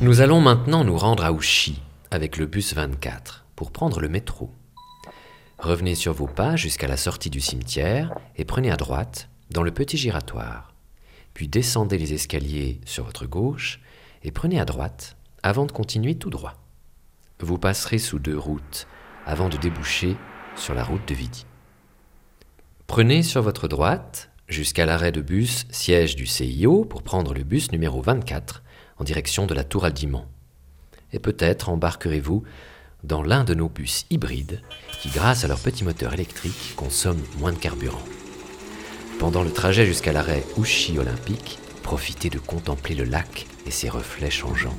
Nous allons maintenant nous rendre à Ouchy avec le bus 24 pour prendre le métro. Revenez sur vos pas jusqu'à la sortie du cimetière et prenez à droite dans le petit giratoire. Puis descendez les escaliers sur votre gauche et prenez à droite avant de continuer tout droit. Vous passerez sous deux routes avant de déboucher sur la route de Vidi. Prenez sur votre droite jusqu'à l'arrêt de bus siège du CIO pour prendre le bus numéro 24 en direction de la Tour Aldimont. Et peut-être embarquerez-vous dans l'un de nos bus hybrides qui, grâce à leur petit moteur électrique, consomment moins de carburant. Pendant le trajet jusqu'à l'arrêt Ouchy Olympique, profitez de contempler le lac et ses reflets changeants.